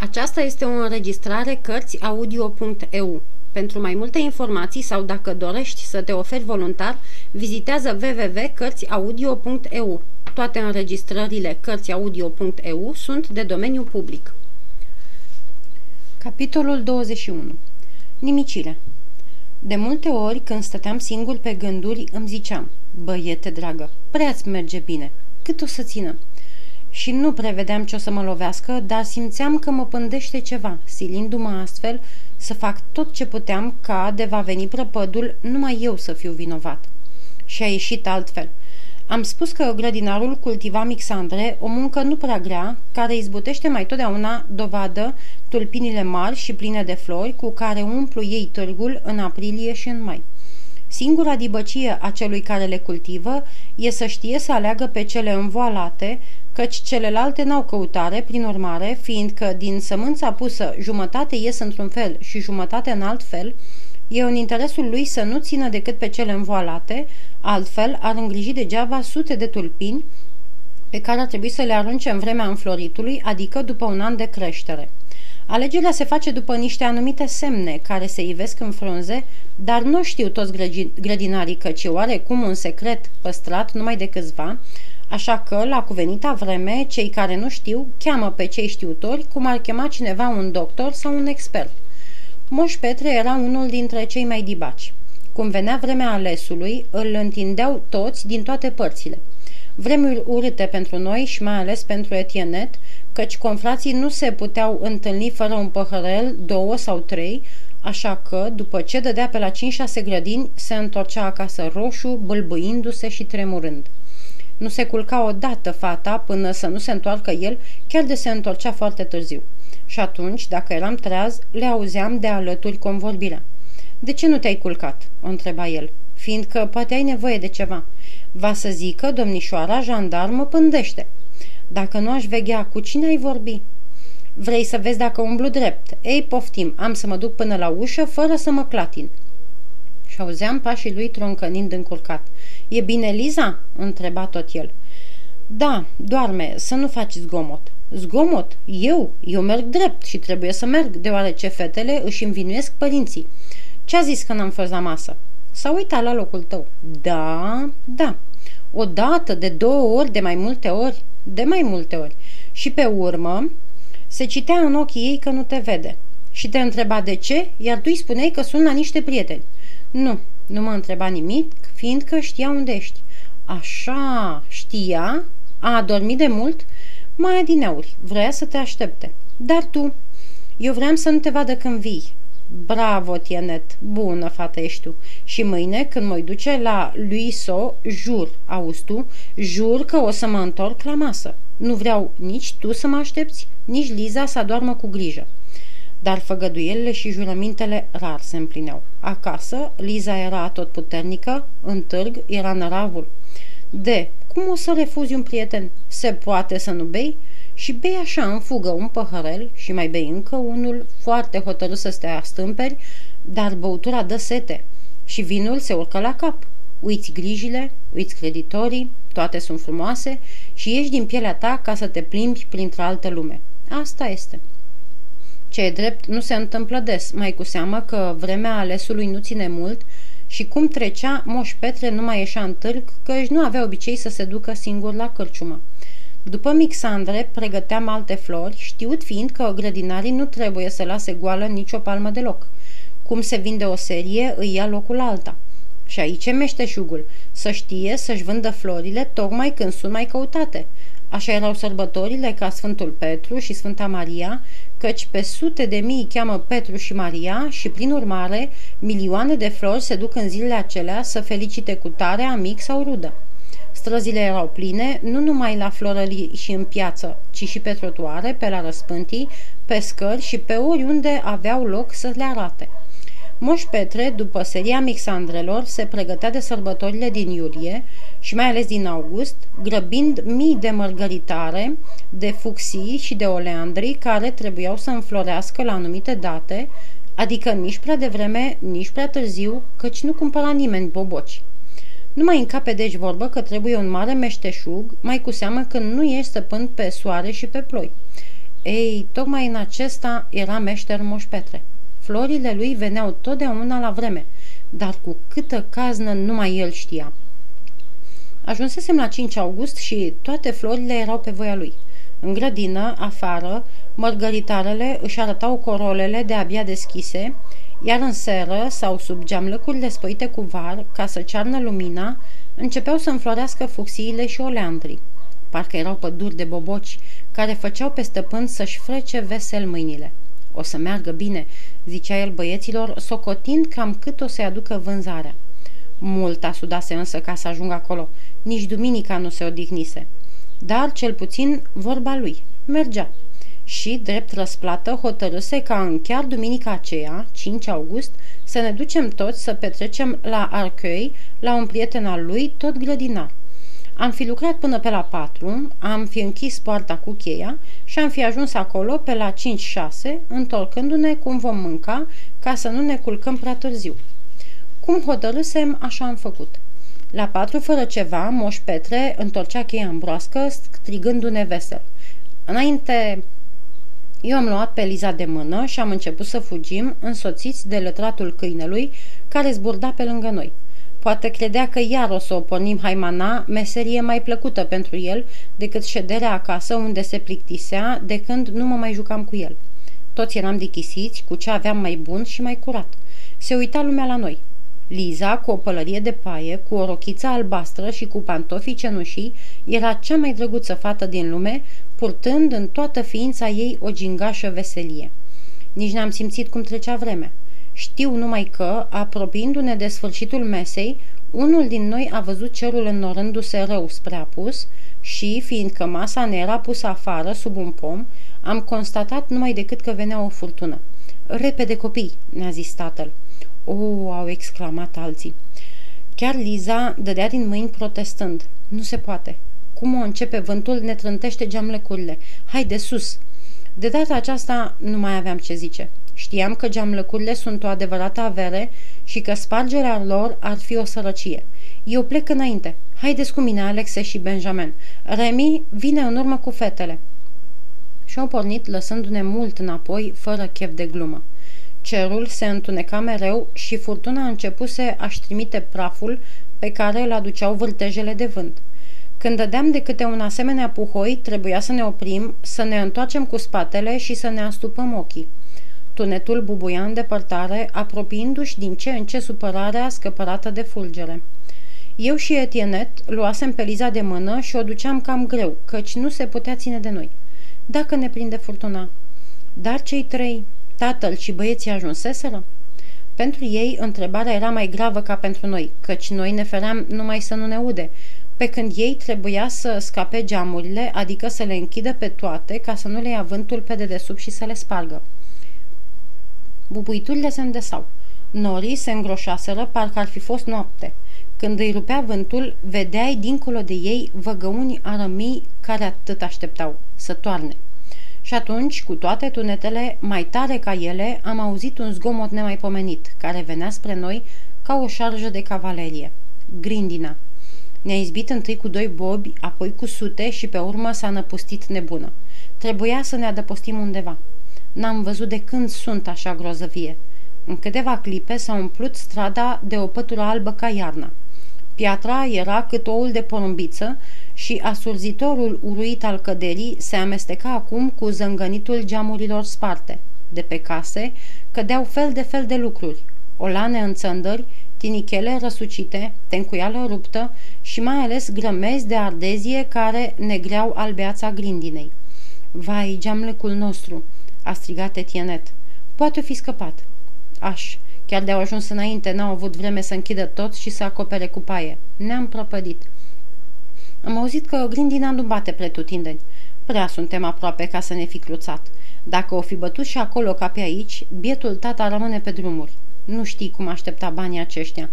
Aceasta este o înregistrare Cărțiaudio.eu. Pentru mai multe informații sau dacă dorești să te oferi voluntar, vizitează www.cărțiaudio.eu. Toate înregistrările Cărțiaudio.eu sunt de domeniu public. Capitolul 21 Nimicile De multe ori, când stăteam singur pe gânduri, îmi ziceam Băiete dragă, prea-ți merge bine. Cât o să țină? Și nu prevedeam ce o să mă lovească, dar simțeam că mă pândește ceva, silindu-mă astfel să fac tot ce puteam ca, de va veni prăpădul, numai eu să fiu vinovat. Și a ieșit altfel. Am spus că grădinarul cultiva mixandre, o muncă nu prea grea, care izbutește mai totdeauna dovadă tulpinile mari și pline de flori cu care umplu ei târgul în aprilie și în mai. Singura dibăcie a celui care le cultivă e să știe să aleagă pe cele învoalate, căci celelalte n-au căutare, prin urmare, fiindcă din sămânța pusă jumătate ies într-un fel și jumătate în alt fel, e în interesul lui să nu țină decât pe cele învoalate, altfel ar îngriji degeaba sute de tulpini pe care ar trebui să le arunce în vremea înfloritului, adică după un an de creștere. Alegerea se face după niște anumite semne care se ivesc în frunze, dar nu știu toți grădinarii căci oarecum un secret păstrat numai de câțiva, Așa că, la cuvenita vreme, cei care nu știu cheamă pe cei știutori cum ar chema cineva un doctor sau un expert. Moș Petre era unul dintre cei mai dibaci. Cum venea vremea alesului, îl întindeau toți din toate părțile. Vremuri urâte pentru noi și mai ales pentru Etienet, căci confrații nu se puteau întâlni fără un păhărel, două sau trei, așa că, după ce dădea pe la 5-6 grădini, se întorcea acasă roșu, bâlbâindu-se și tremurând. Nu se culca odată fata până să nu se întoarcă el, chiar de se întorcea foarte târziu. Și atunci, dacă eram treaz, le auzeam de alături convorbirea. De ce nu te-ai culcat?" o întreba el, fiindcă poate ai nevoie de ceva. Va să zică, domnișoara jandarmă pândește. Dacă nu aș veghea, cu cine ai vorbi?" Vrei să vezi dacă umblu drept? Ei, poftim, am să mă duc până la ușă fără să mă clatin." Și auzeam pașii lui troncănind încurcat. E bine, Liza?" întreba tot el. Da, doarme, să nu faci zgomot." Zgomot? Eu? Eu merg drept și trebuie să merg, deoarece fetele își învinuiesc părinții. Ce-a zis că n-am fost la masă? S-a uitat la locul tău. Da, da. O dată, de două ori, de mai multe ori? De mai multe ori. Și pe urmă, se citea în ochii ei că nu te vede. Și te întreba de ce, iar tu îi spuneai că sunt la niște prieteni. Nu, nu mă întreba nimic, fiindcă știa unde ești. Așa, știa? A adormit de mult? Mai adineauri, vrea să te aștepte. Dar tu, eu vreau să nu te vadă când vii. Bravo, Tienet, bună fată ești tu. Și mâine, când mă duce la lui So, jur, auzi tu, jur că o să mă întorc la masă. Nu vreau nici tu să mă aștepți, nici Liza să doarmă cu grijă dar făgăduielile și jurămintele rar se împlineau. Acasă, Liza era tot puternică, în târg era năravul. De, cum o să refuzi un prieten? Se poate să nu bei? Și bei așa în fugă un păhărel și mai bei încă unul, foarte hotărât să stea stâmperi, dar băutura dă sete și vinul se urcă la cap. Uiți grijile, uiți creditorii, toate sunt frumoase și ieși din pielea ta ca să te plimbi printre alte lume. Asta este. Ce e drept, nu se întâmplă des, mai cu seamă că vremea alesului nu ține mult și cum trecea, Moș Petre nu mai ieșea în târg, că își nu avea obicei să se ducă singur la cârciumă. După Mixandre, pregăteam alte flori, știut fiind că grădinarii nu trebuie să lase goală nicio palmă deloc. Cum se vinde o serie, îi ia locul alta. Și aici e meșteșugul, să știe să-și vândă florile tocmai când sunt mai căutate. Așa erau sărbătorile ca Sfântul Petru și Sfânta Maria, căci pe sute de mii cheamă Petru și Maria și, prin urmare, milioane de flori se duc în zilele acelea să felicite cu tare amic sau rudă. Străzile erau pline, nu numai la florării și în piață, ci și pe trotuare, pe la răspântii, pe scări și pe oriunde aveau loc să le arate. Moș Petre, după seria mixandrelor, se pregătea de sărbătorile din iulie și mai ales din august, grăbind mii de mărgăritare, de fucsii și de oleandri care trebuiau să înflorească la anumite date, adică nici prea devreme, nici prea târziu, căci nu cumpăra nimeni boboci. Nu mai încape deci vorbă că trebuie un mare meșteșug, mai cu seamă că nu ești stăpân pe soare și pe ploi. Ei, tocmai în acesta era meșter Moș Petre. Florile lui veneau totdeauna la vreme, dar cu câtă caznă numai el știa. Ajunsesem la 5 august și toate florile erau pe voia lui. În grădină, afară, mărgăritarele își arătau corolele de abia deschise, iar în seră sau sub geamlăcurile spăite cu var, ca să cearnă lumina, începeau să înflorească fucsiile și oleandrii. Parcă erau păduri de boboci care făceau pe stăpân să-și frece vesel mâinile. O să meargă bine, zicea el băieților, socotind cam cât o să-i aducă vânzarea. Mult a sudase însă ca să ajungă acolo. Nici duminica nu se odihnise. Dar, cel puțin, vorba lui. Mergea. Și, drept răsplată, hotărâse ca în chiar duminica aceea, 5 august, să ne ducem toți să petrecem la Arcueil, la un prieten al lui, tot grădinar. Am fi lucrat până pe la 4, am fi închis poarta cu cheia și am fi ajuns acolo pe la 5-6, întorcându-ne cum vom mânca, ca să nu ne culcăm prea târziu. Cum hotărâsem, așa am făcut. La patru fără ceva, Moș Petre întorcea cheia în broască, strigându-ne vesel. Înainte, eu am luat pe Liza de mână și am început să fugim, însoțiți de lătratul câinelui, care zburda pe lângă noi. Poate credea că iar o să o pornim haimana, meserie mai plăcută pentru el decât șederea acasă unde se plictisea de când nu mă mai jucam cu el. Toți eram dichisiți cu ce aveam mai bun și mai curat. Se uita lumea la noi. Liza, cu o pălărie de paie, cu o rochiță albastră și cu pantofii cenușii, era cea mai drăguță fată din lume, purtând în toată ființa ei o gingașă veselie. Nici n-am simțit cum trecea vremea. Știu numai că, apropiindu-ne de sfârșitul mesei, unul din noi a văzut cerul înnorându-se rău spre apus și, fiindcă masa ne era pusă afară, sub un pom, am constatat numai decât că venea o furtună. Repede, copii!" ne-a zis tatăl. O, au exclamat alții. Chiar Liza dădea din mâini protestând. Nu se poate. Cum o începe vântul, ne trântește geamlecurile. Hai de sus! De data aceasta nu mai aveam ce zice. Știam că geamlăcurile sunt o adevărată avere și că spargerea lor ar fi o sărăcie. Eu plec înainte. Haideți cu mine, Alexe și Benjamin. Remi vine în urmă cu fetele. Și au pornit, lăsându-ne mult înapoi, fără chef de glumă. Cerul se întuneca mereu și furtuna începuse a-și trimite praful pe care îl aduceau vârtejele de vânt. Când dădeam de câte un asemenea puhoi, trebuia să ne oprim, să ne întoarcem cu spatele și să ne astupăm ochii. Tunetul bubuia în depărtare, apropiindu-și din ce în ce supărarea scăpărată de fulgere. Eu și Etienet luasem pe Liza de mână și o duceam cam greu, căci nu se putea ține de noi. Dacă ne prinde furtuna. Dar cei trei, tatăl și băieții ajunseseră? Pentru ei, întrebarea era mai gravă ca pentru noi, căci noi ne feream numai să nu ne ude, pe când ei trebuia să scape geamurile, adică să le închidă pe toate ca să nu le ia vântul pe dedesubt și să le spargă. Bubuiturile se îndesau. Norii se îngroșaseră, parcă ar fi fost noapte. Când îi rupea vântul, vedeai dincolo de ei văgăuni arămii care atât așteptau, să toarne. Și atunci, cu toate tunetele, mai tare ca ele, am auzit un zgomot nemaipomenit, care venea spre noi ca o șarjă de cavalerie. Grindina. Ne-a izbit întâi cu doi bobi, apoi cu sute și pe urmă s-a năpustit nebună. Trebuia să ne adăpostim undeva. N-am văzut de când sunt așa grozăvie. În câteva clipe s-a umplut strada de o pătură albă ca iarna. Piatra era cât oul de porumbiță și asurzitorul uruit al căderii se amesteca acum cu zângănitul geamurilor sparte. De pe case cădeau fel de fel de lucruri, olane în țăndări, tinichele răsucite, tencuială ruptă și mai ales grămezi de ardezie care negreau albeața grindinei. Vai, geamlecul nostru!" A strigat Etienet. Poate fi scăpat. Aș, chiar de-au ajuns înainte, n-au avut vreme să închidă tot și să acopere cu paie. Ne-am prăpădit. Am auzit că grindina nu bate pretutindeni. Prea suntem aproape ca să ne fi cruțat. Dacă o fi bătut și acolo ca pe aici, bietul tata rămâne pe drumuri. Nu știi cum aștepta banii aceștia.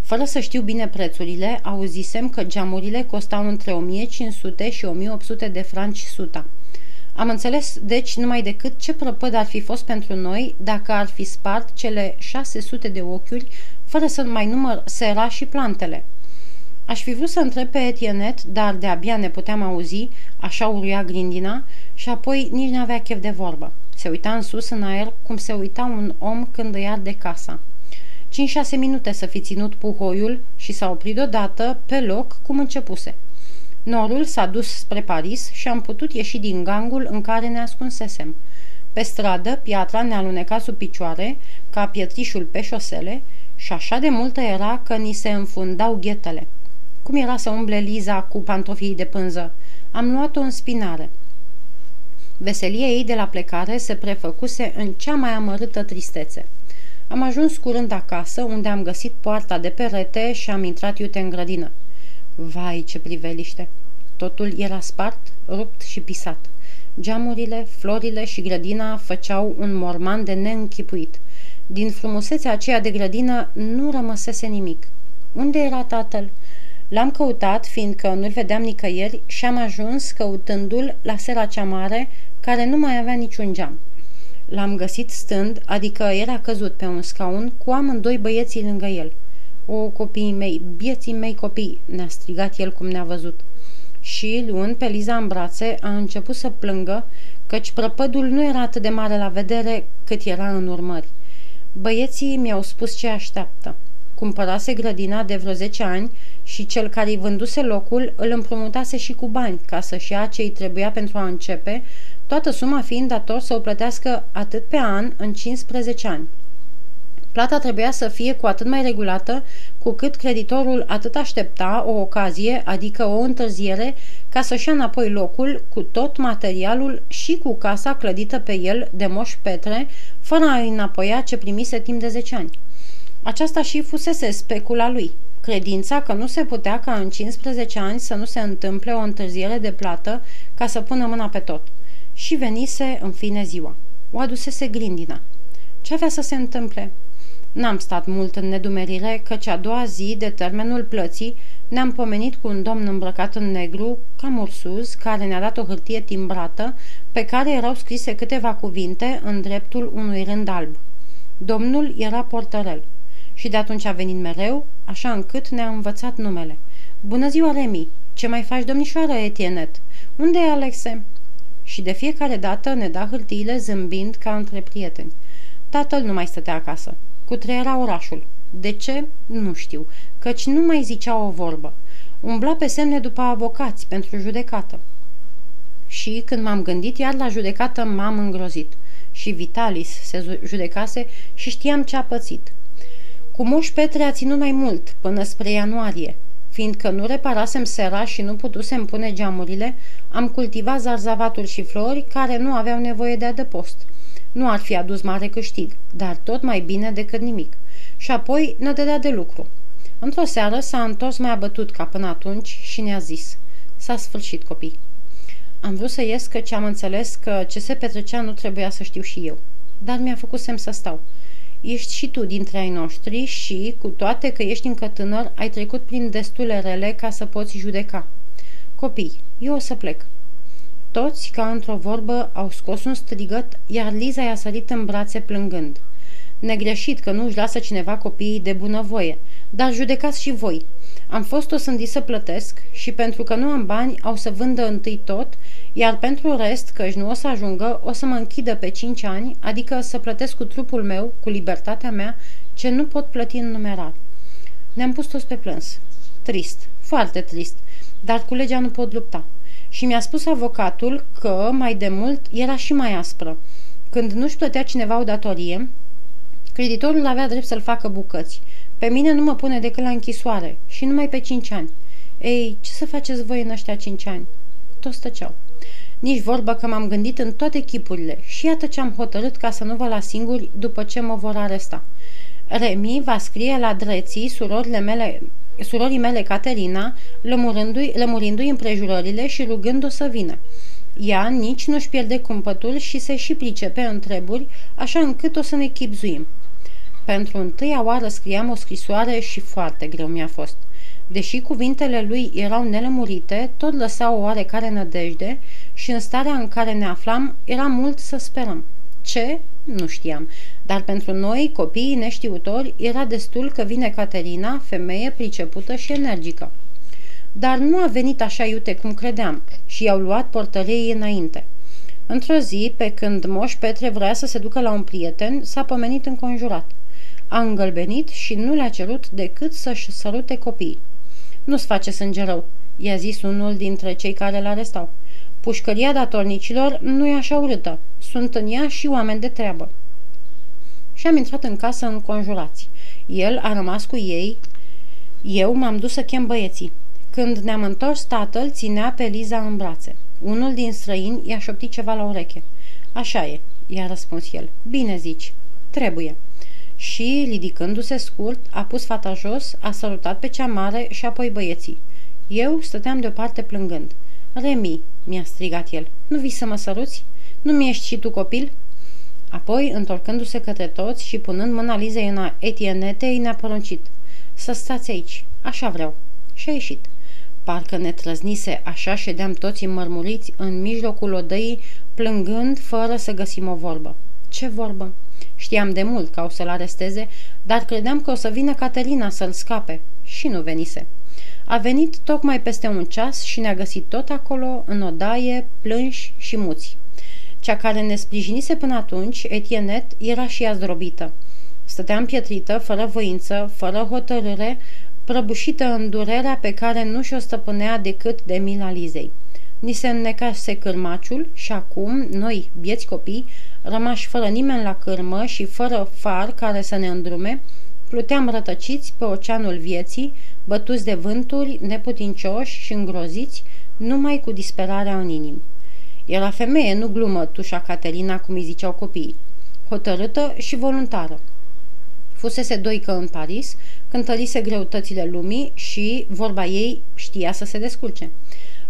Fără să știu bine prețurile, auzisem că geamurile costau între 1500 și 1800 de franci suta. Am înțeles, deci, numai decât ce prăpăd ar fi fost pentru noi dacă ar fi spart cele 600 de ochiuri, fără să mai număr sera și plantele. Aș fi vrut să întreb pe Etienet, dar de-abia ne puteam auzi, așa uruia grindina, și apoi nici n-avea chef de vorbă. Se uita în sus, în aer, cum se uita un om când îi arde casa. 5-6 minute să fi ținut puhoiul și s-a oprit odată, pe loc, cum începuse. Norul s-a dus spre Paris și am putut ieși din gangul în care ne ascunsesem. Pe stradă, piatra ne aluneca sub picioare, ca pietrișul pe șosele, și așa de multă era că ni se înfundau ghetele. Cum era să umble Liza cu pantofii de pânză? Am luat-o în spinare. Veselia ei de la plecare se prefăcuse în cea mai amărâtă tristețe. Am ajuns curând acasă, unde am găsit poarta de perete și am intrat iute în grădină. Vai, ce priveliște! Totul era spart, rupt și pisat. Geamurile, florile și grădina făceau un morman de neînchipuit. Din frumusețea aceea de grădină nu rămăsese nimic. Unde era tatăl? L-am căutat, fiindcă nu-l vedeam nicăieri, și am ajuns căutându-l la sera cea mare, care nu mai avea niciun geam. L-am găsit stând, adică era căzut pe un scaun, cu amândoi băieții lângă el. O, copiii mei, bieții mei copii!" ne-a strigat el cum ne-a văzut. Și, luând pe Liza în brațe, a început să plângă, căci prăpădul nu era atât de mare la vedere cât era în urmări. Băieții mi-au spus ce așteaptă. Cumpărase grădina de vreo 10 ani și cel care îi vânduse locul îl împrumutase și cu bani ca să-și ia ce îi trebuia pentru a începe, toată suma fiind dator să o plătească atât pe an în 15 ani. Plata trebuia să fie cu atât mai regulată cu cât creditorul atât aștepta o ocazie, adică o întârziere, ca să-și ia înapoi locul cu tot materialul și cu casa clădită pe el de moș Petre, fără a înapoia ce primise timp de 10 ani. Aceasta și fusese specula lui, credința că nu se putea ca în 15 ani să nu se întâmple o întârziere de plată ca să pună mâna pe tot. Și venise în fine ziua. O adusese grindina. Ce avea să se întâmple? N-am stat mult în nedumerire, căci a doua zi de termenul plății ne-am pomenit cu un domn îmbrăcat în negru, cam ursuz, care ne-a dat o hârtie timbrată, pe care erau scrise câteva cuvinte în dreptul unui rând alb. Domnul era portărel și de atunci a venit mereu, așa încât ne-a învățat numele. Bună ziua, Remi! Ce mai faci, domnișoară Etienet? Unde e Alexe?" Și de fiecare dată ne da hârtiile zâmbind ca între prieteni. Tatăl nu mai stătea acasă. Cutreiera orașul. De ce? Nu știu, căci nu mai zicea o vorbă. Umbla pe semne după avocați pentru judecată. Și când m-am gândit iar la judecată, m-am îngrozit. Și Vitalis se judecase și știam ce a pățit. Cu moș Petre a ținut mai mult, până spre ianuarie. Fiindcă nu reparasem sera și nu putusem pune geamurile, am cultivat zarzavatul și flori care nu aveau nevoie de adăpost. Nu ar fi adus mare câștig, dar tot mai bine decât nimic. Și apoi ne dădea de lucru. Într-o seară s-a întors mai abătut ca până atunci și ne-a zis S-a sfârșit, copii. Am vrut să ies ce am înțeles că ce se petrecea nu trebuia să știu și eu. Dar mi-a făcut semn să stau. Ești și tu dintre ai noștri și, cu toate că ești încă tânăr, ai trecut prin destule rele ca să poți judeca. Copii, eu o să plec. Toți, ca într-o vorbă, au scos un strigăt, iar Liza i-a sărit în brațe plângând. Negreșit că nu își lasă cineva copiii de bunăvoie, dar judecați și voi. Am fost o sândi să plătesc și pentru că nu am bani au să vândă întâi tot, iar pentru rest, căci nu o să ajungă, o să mă închidă pe cinci ani, adică să plătesc cu trupul meu, cu libertatea mea, ce nu pot plăti în numerar. Ne-am pus toți pe plâns. Trist, foarte trist, dar cu legea nu pot lupta și mi-a spus avocatul că, mai de mult, era și mai aspră. Când nu-și plătea cineva o datorie, creditorul avea drept să-l facă bucăți. Pe mine nu mă pune decât la închisoare și numai pe cinci ani. Ei, ce să faceți voi în ăștia cinci ani? Toți tăceau. Nici vorbă că m-am gândit în toate chipurile și iată ce am hotărât ca să nu vă las singuri după ce mă vor aresta. Remi va scrie la dreții surorile mele surorii mele Caterina, lămurindu-i, lămurindu-i împrejurările și rugându-o să vină. Ea nici nu-și pierde cumpătul și se și pricepe în treburi, așa încât o să ne chipzuim. Pentru întâia oară scriam o scrisoare și foarte greu mi-a fost. Deși cuvintele lui erau nelămurite, tot lăsa o oarecare nădejde și în starea în care ne aflam era mult să sperăm. Ce? Nu știam. Dar pentru noi, copiii neștiutori, era destul că vine Caterina, femeie pricepută și energică. dar nu a venit așa iute cum credeam și i-au luat portăreii înainte. Într-o zi, pe când Moș Petre vrea să se ducă la un prieten, s-a pomenit înconjurat. A îngălbenit și nu le-a cerut decât să-și sărute copiii. Nu-ți face sânge rău, i-a zis unul dintre cei care l arestau. Pușcăria datornicilor nu e așa urâtă. Sunt în ea și oameni de treabă. Și am intrat în casă înconjurați. El a rămas cu ei. Eu m-am dus să chem băieții. Când ne-am întors, tatăl ținea pe Liza în brațe. Unul din străini i-a șoptit ceva la ureche. Așa e, i-a răspuns el. Bine zici, trebuie. Și, ridicându-se scurt, a pus fata jos, a salutat pe cea mare și apoi băieții. Eu stăteam deoparte plângând. Remi, mi-a strigat el, nu vii să mă săruți? Nu mi-ești și tu copil?" Apoi, întorcându-se către toți și punând mâna Lizei în etienetei, ne-a poruncit. Să stați aici, așa vreau. Și a ieșit. Parcă ne trăznise, așa ședeam toți înmărmuriți în mijlocul odăii, plângând fără să găsim o vorbă. Ce vorbă? Știam de mult că o să-l aresteze, dar credeam că o să vină Caterina să-l scape. Și nu venise. A venit tocmai peste un ceas și ne-a găsit tot acolo, în odaie, plânși și muți. Cea care ne sprijinise până atunci, Etienet, era și ea zdrobită. Stătea împietrită, fără voință, fără hotărâre, prăbușită în durerea pe care nu și-o stăpânea decât de mila Lizei. Ni se înnecase cârmaciul și acum, noi, bieți copii, rămași fără nimeni la cârmă și fără far care să ne îndrume, pluteam rătăciți pe oceanul vieții, bătuți de vânturi, neputincioși și îngroziți, numai cu disperarea în inimi. Era femeie, nu glumă, tușa Caterina, cum îi ziceau copiii. Hotărâtă și voluntară. Fusese doică în Paris, cântărise greutățile lumii și, vorba ei, știa să se descurce.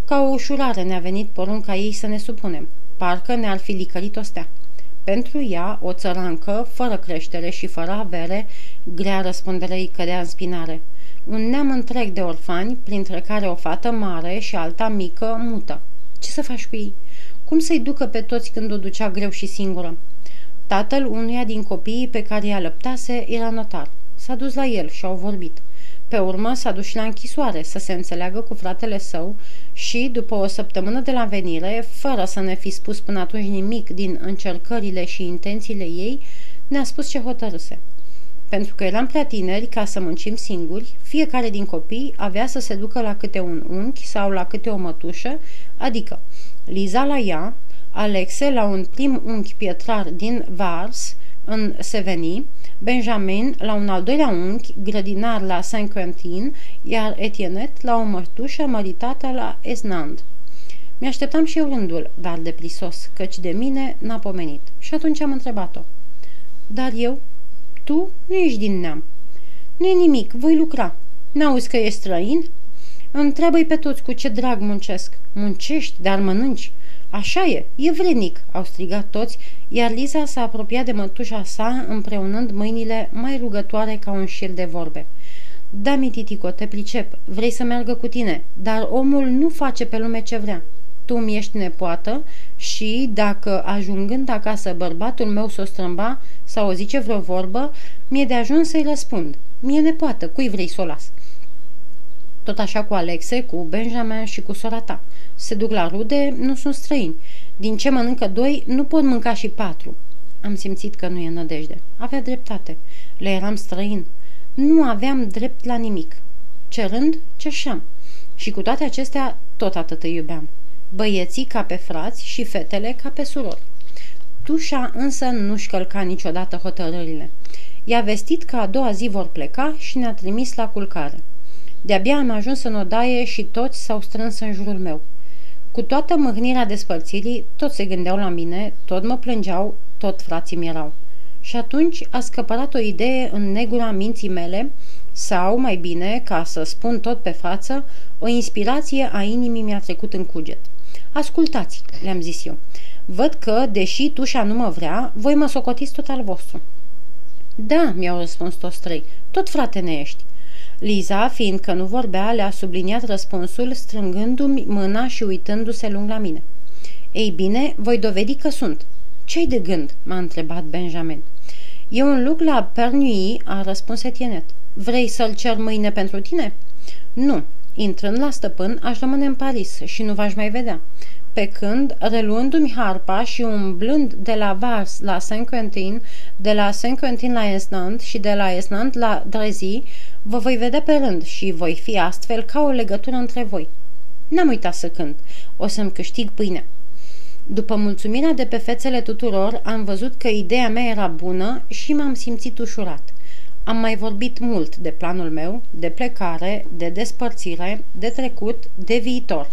Ca o ușurare ne-a venit porunca ei să ne supunem. Parcă ne-ar fi licărit o stea. Pentru ea, o țărancă, fără creștere și fără avere, grea răspundere îi cădea în spinare. Un neam întreg de orfani, printre care o fată mare și alta mică, mută. Ce să faci cu ei? Cum să-i ducă pe toți când o ducea greu și singură? Tatăl unuia din copiii pe care i-a lăptase era notar. S-a dus la el și au vorbit. Pe urmă s-a dus la închisoare să se înțeleagă cu fratele său și, după o săptămână de la venire, fără să ne fi spus până atunci nimic din încercările și intențiile ei, ne-a spus ce hotărâse. Pentru că eram prea tineri ca să muncim singuri, fiecare din copii avea să se ducă la câte un unchi sau la câte o mătușă, adică Liza la ea, Alexe la un prim unchi pietrar din Vars, în Seveni, Benjamin la un al doilea unchi, grădinar la Saint-Quentin, iar Etienet la o mătușă măritată la Esnand. Mi-așteptam și eu rândul, dar de prisos, căci de mine n-a pomenit. Și atunci am întrebat-o. Dar eu? Tu nu ești din neam. Nu e nimic, voi lucra. N-auzi că ești străin? Întreabă-i pe toți cu ce drag muncesc. Muncești, dar mănânci. Așa e, e vrednic, au strigat toți, iar Liza s-a apropiat de mătușa sa, împreunând mâinile mai rugătoare ca un șir de vorbe. Da, mititico, te pricep, vrei să meargă cu tine, dar omul nu face pe lume ce vrea. Tu mi ești nepoată și, dacă ajungând acasă bărbatul meu s-o strâmba sau o zice vreo vorbă, mi-e de ajuns să-i răspund. Mie nepoată, cui vrei să o las? Tot așa cu Alexe, cu Benjamin și cu sora ta. Se duc la rude, nu sunt străini. Din ce mănâncă doi, nu pot mânca și patru. Am simțit că nu e nădejde. Avea dreptate. Le eram străin. Nu aveam drept la nimic. Cerând, cerșeam. Și cu toate acestea, tot atât îi iubeam. Băieții ca pe frați și fetele ca pe surori. Tușa însă nu-și călca niciodată hotărârile. I-a vestit că a doua zi vor pleca și ne-a trimis la culcare. De-abia am ajuns în odaie și toți s-au strâns în jurul meu. Cu toată mâhnirea despărțirii, toți se gândeau la mine, tot mă plângeau, tot frații mi erau. Și atunci a scăpărat o idee în negura minții mele, sau, mai bine, ca să spun tot pe față, o inspirație a inimii mi-a trecut în cuget. Ascultați, le-am zis eu. Văd că, deși tușa nu mă vrea, voi mă socotiți tot al vostru. Da, mi-au răspuns toți trei, tot frate ne ești. Liza, fiindcă nu vorbea, le-a subliniat răspunsul, strângându-mi mâna și uitându-se lung la mine. Ei bine, voi dovedi că sunt. Ce-ai de gând?" m-a întrebat Benjamin. E un loc la Pernui, a răspuns Etienet. Vrei să-l cer mâine pentru tine?" Nu. Intrând la stăpân, aș rămâne în Paris și nu v-aș mai vedea. Pe când, reluându-mi harpa și umblând de la Vars la Saint-Quentin, de la Saint-Quentin la Esnand și de la Esnand la Drezi, vă voi vedea pe rând și voi fi astfel ca o legătură între voi. N-am uitat să cânt. O să-mi câștig pâinea. După mulțumirea de pe fețele tuturor, am văzut că ideea mea era bună și m-am simțit ușurat. Am mai vorbit mult de planul meu, de plecare, de despărțire, de trecut, de viitor.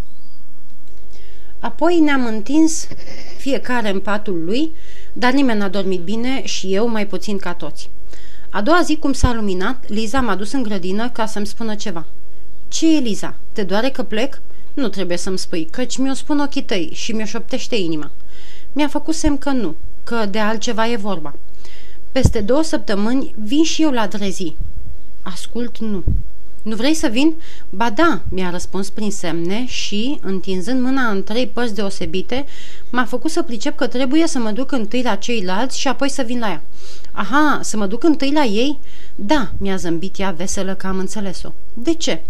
Apoi ne-am întins fiecare în patul lui, dar nimeni n-a dormit bine și eu mai puțin ca toți. A doua zi, cum s-a luminat, Liza m-a dus în grădină ca să-mi spună ceva. Ce e, Liza? Te doare că plec?" Nu trebuie să-mi spui, căci mi-o spun ochii tăi și mi-o șoptește inima. Mi-a făcut semn că nu, că de altceva e vorba. Peste două săptămâni vin și eu la drezi. Ascult, nu. Nu vrei să vin? Ba da, mi-a răspuns prin semne și, întinzând mâna în trei părți deosebite, m-a făcut să pricep că trebuie să mă duc întâi la ceilalți și apoi să vin la ea. Aha, să mă duc întâi la ei? Da, mi-a zâmbit ea veselă că am înțeles-o. De ce?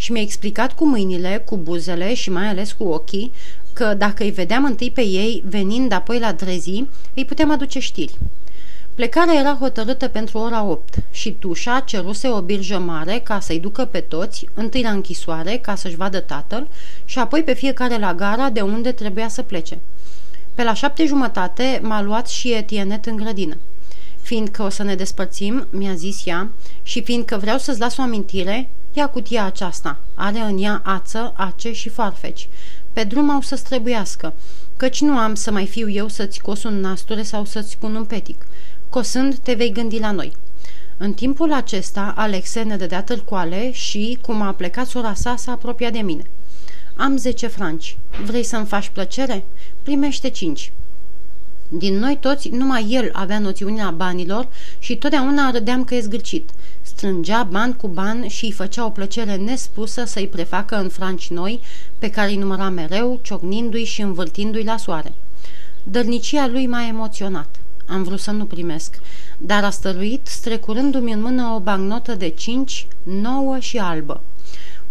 și mi-a explicat cu mâinile, cu buzele și mai ales cu ochii că dacă îi vedeam întâi pe ei venind apoi la drezi, îi puteam aduce știri. Plecarea era hotărâtă pentru ora 8 și Tușa ceruse o birjă mare ca să-i ducă pe toți, întâi la închisoare ca să-și vadă tatăl și apoi pe fiecare la gara de unde trebuia să plece. Pe la șapte jumătate m-a luat și Etienet în grădină. Fiindcă o să ne despărțim, mi-a zis ea, și fiindcă vreau să-ți las o amintire, Ia cutia aceasta. Are în ea ață, ace și farfeci. Pe drum au să-ți trebuiască, căci nu am să mai fiu eu să-ți cos un nasture sau să-ți pun un petic. Cosând, te vei gândi la noi. În timpul acesta, Alexe ne dădea târcoale și, cum a plecat sora sa, s-a apropiat de mine. Am zece franci. Vrei să-mi faci plăcere? Primește cinci. Din noi toți, numai el avea noțiunea banilor și totdeauna râdeam că e zgârcit. Strângea ban cu ban și îi făcea o plăcere nespusă să-i prefacă în franci noi, pe care îi număra mereu, ciocnindu-i și învârtindu-i la soare. Dărnicia lui m-a emoționat. Am vrut să nu primesc, dar a stăruit, strecurându-mi în mână o bagnotă de cinci, nouă și albă.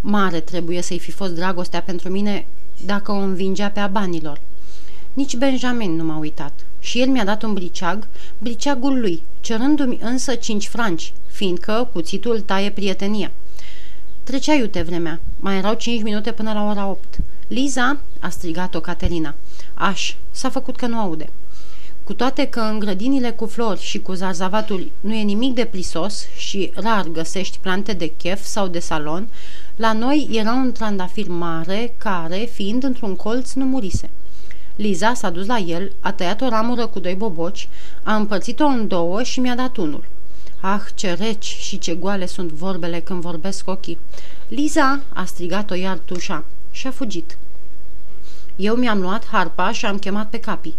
Mare trebuie să-i fi fost dragostea pentru mine dacă o învingea pe a banilor. Nici Benjamin nu m-a uitat și el mi-a dat un briceag, briceagul lui, cerându-mi însă cinci franci, fiindcă cuțitul taie prietenia. Trecea iute vremea. Mai erau cinci minute până la ora opt. Liza, a strigat-o Caterina. Aș, s-a făcut că nu aude. Cu toate că în grădinile cu flori și cu zarzavatul nu e nimic de plisos și rar găsești plante de chef sau de salon, la noi era un trandafir mare care, fiind într-un colț, nu murise. Liza s-a dus la el, a tăiat o ramură cu doi boboci, a împărțit-o în două și mi-a dat unul. Ah, ce reci și ce goale sunt vorbele când vorbesc ochii. Liza, a strigat-o iar tușa și a fugit. Eu mi-am luat harpa și am chemat pe capii.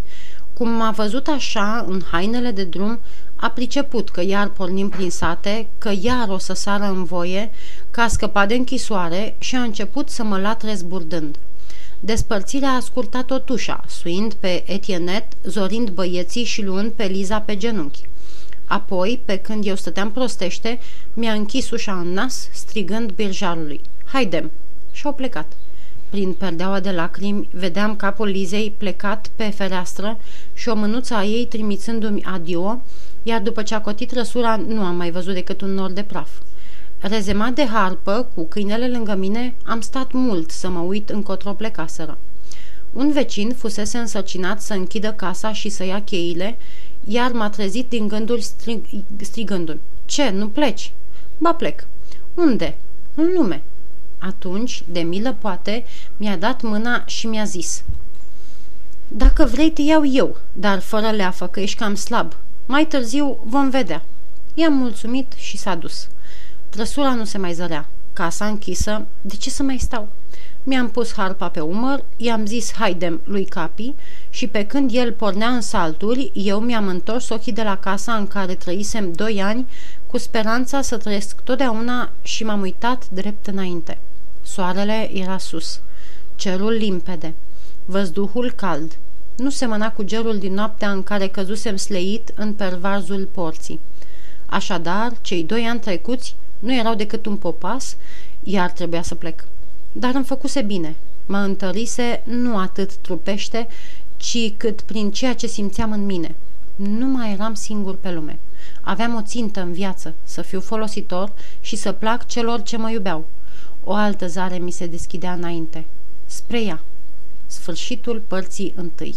Cum m-a văzut așa, în hainele de drum, a priceput că iar pornim prin sate, că iar o să sară în voie, că a scăpat de închisoare și a început să mă latre zburdând. Despărțirea a scurtat-o tușa, suind pe Etienet, zorind băieții și luând pe Liza pe genunchi. Apoi, pe când eu stăteam prostește, mi-a închis ușa în nas, strigând birjarului. Haidem! Și-au plecat. Prin perdeaua de lacrimi, vedeam capul Lizei plecat pe fereastră și o mânuță a ei trimițându-mi adio, iar după ce a cotit răsura, nu am mai văzut decât un nor de praf. Rezemat de harpă, cu câinele lângă mine, am stat mult să mă uit încotro plecaseră. Un vecin fusese însărcinat să închidă casa și să ia cheile, iar m-a trezit din gânduri strig, strigându-mi. Ce, nu pleci? Ba plec. Unde? În lume. Atunci, de milă poate, mi-a dat mâna și mi-a zis. Dacă vrei, te iau eu, dar fără leafă, că ești cam slab. Mai târziu vom vedea. I-am mulțumit și s-a dus. Trăsura nu se mai zărea. Casa închisă, de ce să mai stau? Mi-am pus harpa pe umăr, i-am zis haidem lui Capi și pe când el pornea în salturi, eu mi-am întors ochii de la casa în care trăisem doi ani, cu speranța să trăiesc totdeauna și m-am uitat drept înainte. Soarele era sus, cerul limpede, văzduhul cald. Nu semăna cu gerul din noaptea în care căzusem sleit în pervarzul porții. Așadar, cei doi ani trecuți nu erau decât un popas, iar trebuia să plec. Dar îmi făcuse bine. Mă întărise nu atât trupește, ci cât prin ceea ce simțeam în mine. Nu mai eram singur pe lume. Aveam o țintă în viață, să fiu folositor și să plac celor ce mă iubeau. O altă zare mi se deschidea înainte, spre ea. Sfârșitul părții întâi.